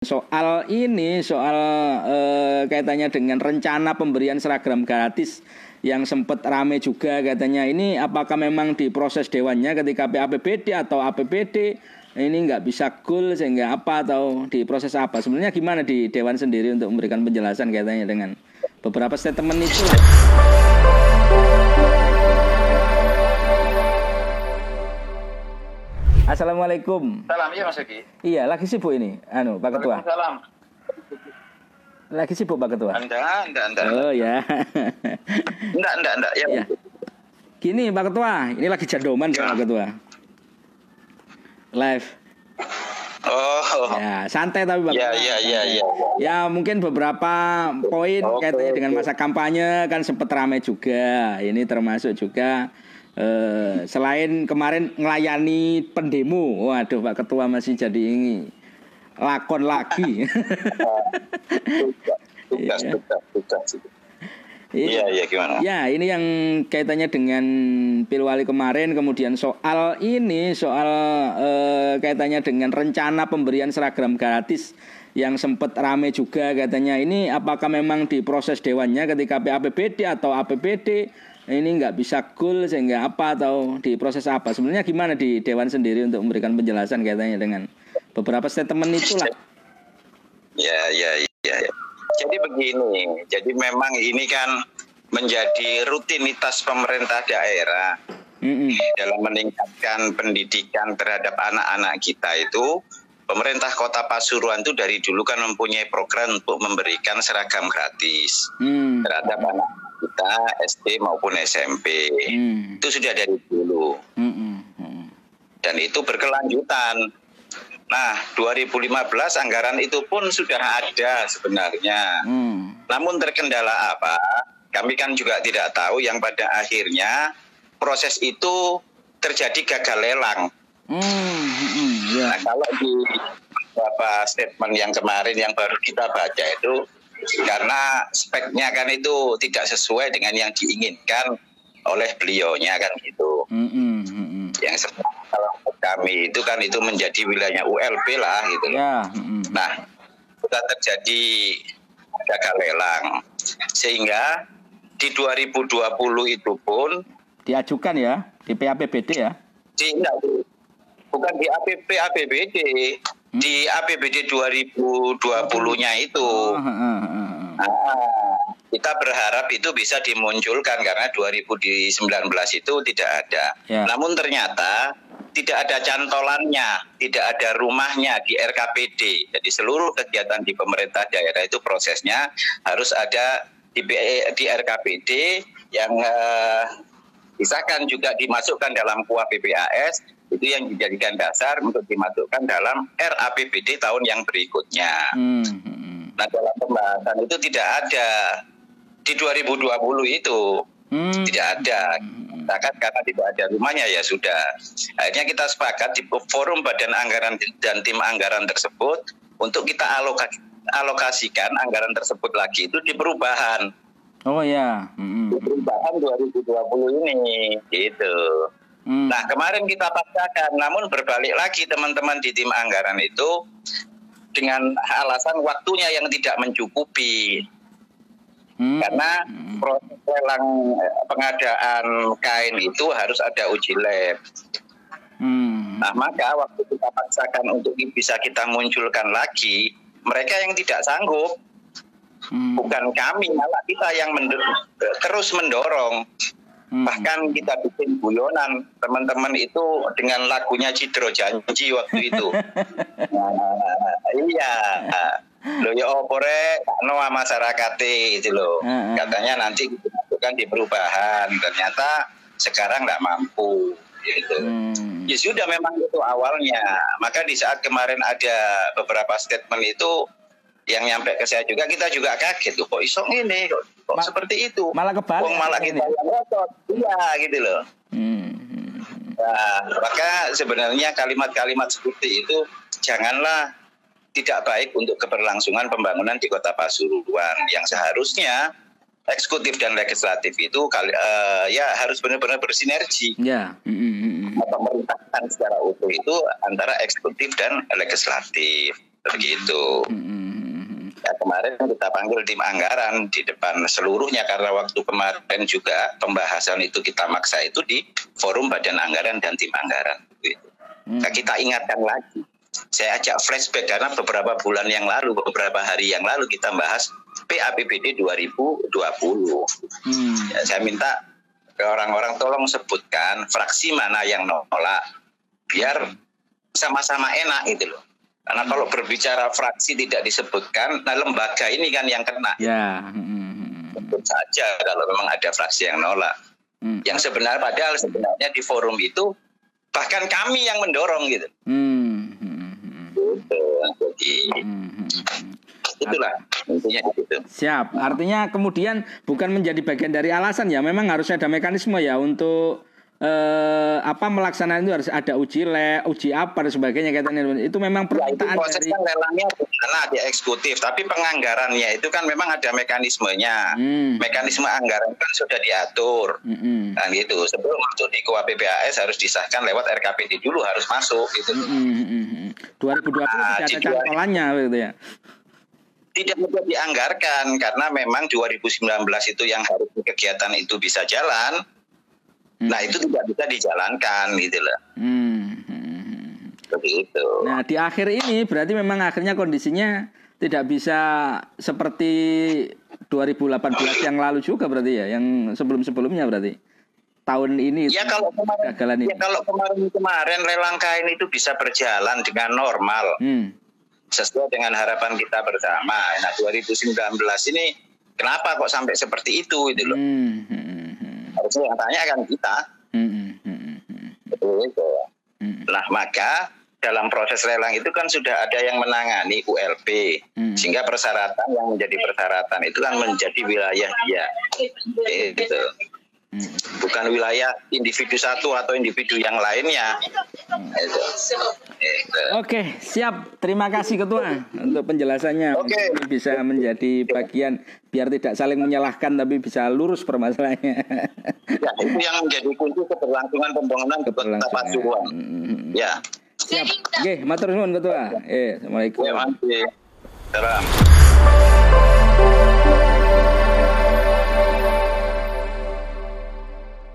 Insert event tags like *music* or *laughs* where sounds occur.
Soal ini, soal eh, kaitannya dengan rencana pemberian seragam gratis yang sempat rame juga katanya. Ini apakah memang di proses dewannya ketika PAPBD atau APBD ini nggak bisa cool sehingga apa atau di proses apa? Sebenarnya gimana di dewan sendiri untuk memberikan penjelasan kaitannya dengan beberapa statement itu Assalamualaikum. Salam, iya Mas Egi. Iya, lagi sibuk ini, anu Pak Ketua. Salam. Lagi sibuk Pak Ketua. Anda, anda, anda. Oh ya. Enggak, enggak, enggak. Ya. ya. Gini Pak Ketua, ini lagi jadoman Pak Ketua. Live. Oh. Ya, santai tapi Pak Ya, Ketua. ya, ya, ya. Ya mungkin beberapa poin Oke, kaitannya dengan masa kampanye kan sempat ramai juga. Ini termasuk juga eh, selain kemarin ngelayani pendemo. Waduh Pak Ketua masih jadi ini lakon lagi. *laughs* Tugas, Iya. tugas, tugas. Iya, iya, gimana? Ya, ini yang kaitannya dengan Pilwali kemarin, kemudian soal ini, soal eh, kaitannya dengan rencana pemberian seragam gratis yang sempat rame juga katanya ini apakah memang di proses dewannya ketika PAPBD atau APBD ini nggak bisa cool sehingga apa atau di proses apa sebenarnya gimana di dewan sendiri untuk memberikan penjelasan kaitannya dengan beberapa statement itulah Ya, ya, ya. ya. Jadi begini, jadi memang ini kan menjadi rutinitas pemerintah daerah Mm-mm. dalam meningkatkan pendidikan terhadap anak-anak kita itu pemerintah kota Pasuruan itu dari dulu kan mempunyai program untuk memberikan seragam gratis Hmm. terhadap anak kita SD maupun SMP Hmm. itu sudah dari dulu Mm-mm. Mm-mm. dan itu berkelanjutan. Nah, 2015 anggaran itu pun sudah ada sebenarnya. Hmm. Namun terkendala apa? Kami kan juga tidak tahu yang pada akhirnya proses itu terjadi gagal lelang. Hmm. Mm-mm. Ya. Nah, kalau di beberapa statement yang kemarin yang baru kita baca itu karena speknya kan itu tidak sesuai dengan yang diinginkan oleh beliaunya kan gitu. Mm-mm. Yang kalau kami itu kan itu menjadi wilayahnya ULP lah gitu. Ya. Mm-mm. Nah, sudah terjadi gagal lelang sehingga di 2020 itu pun Diajukan ya di PAPBD ya. di enggak, bukan di APB APBD di APBD 2020-nya itu Oh, heeh, heeh. Ah, kita berharap itu bisa dimunculkan karena 2019 itu tidak ada. Ya. Namun ternyata tidak ada cantolannya, tidak ada rumahnya di RKPD. Jadi seluruh kegiatan di pemerintah daerah itu prosesnya harus ada di, B- di RKPD yang eh, disahkan juga dimasukkan dalam kuah PPAS itu yang dijadikan dasar untuk dimasukkan dalam RAPBD tahun yang berikutnya. Hmm, hmm, Nah dalam pembahasan itu tidak ada di 2020 itu hmm. tidak ada. Katakan karena tidak ada rumahnya ya sudah. Akhirnya kita sepakat di forum badan anggaran dan tim anggaran tersebut untuk kita aloka- alokasikan anggaran tersebut lagi itu di perubahan. Oh ya. Hmm, Di perubahan 2020 ini gitu. hmm. Nah kemarin kita paksakan, namun berbalik lagi teman-teman di tim anggaran itu dengan alasan waktunya yang tidak mencukupi. Hmm. Karena Hmm. proses lelang eh, pengadaan kain itu harus ada uji lab. Hmm. Nah maka waktu kita paksakan untuk bisa kita munculkan lagi, mereka yang tidak sanggup, Hmm. bukan kami, malah kita yang mendor- terus mendorong. Hmm. Bahkan kita bikin guyonan teman-teman itu dengan lagunya Cidro Janji waktu itu. *laughs* Nah, iya. Lo ya opore no masyarakat itu loh. Heeh. Katanya nanti dimasukkan di perubahan. Ternyata sekarang nggak mampu. Gitu. Hmm. Ya sudah memang itu awalnya. Maka di saat kemarin ada beberapa statement itu yang nyampe ke saya juga kita juga kaget tuh kok isong ini kok, kok Ma- seperti itu. malah kebalik Wong malah kita yang ngotot. Iya gitu loh. Hmm. hmm. Nah, maka sebenarnya kalimat-kalimat seperti itu janganlah tidak baik untuk keberlangsungan pembangunan di Kota Pasuruan yang seharusnya eksekutif dan legislatif itu kali eh, ya harus benar-benar bersinergi. Ya. Hmm, hmm, hmm, hmm. Pemerintahan secara utuh itu antara eksekutif dan legislatif. begitu. Hmm. Ya, kemarin kita panggil tim anggaran di depan seluruhnya karena waktu kemarin juga pembahasan itu kita maksa itu di forum badan anggaran dan tim anggaran. Gitu. Hmm. Nah, kita ingatkan lagi. Saya ajak flashback karena beberapa bulan yang lalu, beberapa hari yang lalu kita bahas PAPBD 2020. Hmm. Ya, saya minta ke orang-orang tolong sebutkan fraksi mana yang nolak biar sama-sama enak gitu loh. Karena kalau berbicara fraksi tidak disebutkan, nah lembaga ini kan yang kena. Ya. Hmm. Sebut saja kalau memang ada fraksi yang nolak. Hmm. Yang sebenarnya padahal sebenarnya di forum itu bahkan kami yang mendorong gitu. Hmm. Hmm. Gitu. Jadi Hmm. itulah intinya gitu. Siap. Artinya kemudian bukan menjadi bagian dari alasan ya. Memang harus ada mekanisme ya untuk eh, apa melaksanakan itu harus ada uji le, uji apa dan sebagainya katanya. Itu memang Ya, itu permintaan proses dari kan lelangnya karena di eksekutif, tapi penganggarannya itu kan memang ada mekanismenya. Hmm. Mekanisme anggaran kan sudah diatur. Mm-mm. Kan gitu. Sebelum masuk di KUA PPAS harus disahkan lewat RKPD dulu harus masuk gitu. Mm-mm. 2020 Ah, tidak ada cantolannya gitu ya. Tidak mudah dianggarkan karena memang 2019 itu yang harus kegiatan itu bisa jalan. Nah, itu tidak bisa dijalankan gitu loh. Hmm. Hmm. Begitu. Nah, di akhir ini berarti memang akhirnya kondisinya tidak bisa seperti 2018 yang lalu juga berarti ya, yang sebelum-sebelumnya berarti. Tahun ini Ya kalau kemarin, gagalan ini. ya kalau kemarin kemarin lelang kain itu bisa berjalan dengan normal Hmm. sesuai dengan harapan kita bersama. Nah 2019 ini kenapa kok sampai seperti itu itu loh? Hmm. Hmm. Hmm. Harusnya yang tanya kan kita. Hmm. Hmm. Hmm. Betul itu. Hmm. Nah maka dalam proses lelang itu kan sudah ada yang menangani ULP Hmm. sehingga persyaratan yang menjadi persyaratan itu kan menjadi wilayah dia. Gitu. Hmm. Bukan wilayah individu satu atau individu yang lainnya. Gitu. Oke, siap. Terima kasih Ketua untuk penjelasannya. Oke. Ini bisa menjadi bagian biar tidak saling menyalahkan tapi bisa lurus permasalahannya. Ya, itu yang menjadi kunci keberlangsungan pembangunan di Kota Pasuruan. Hmm. Ya. Siap. Oke, matur nuwun Ketua. Eh, Assalamualaikum. Ya. Salam.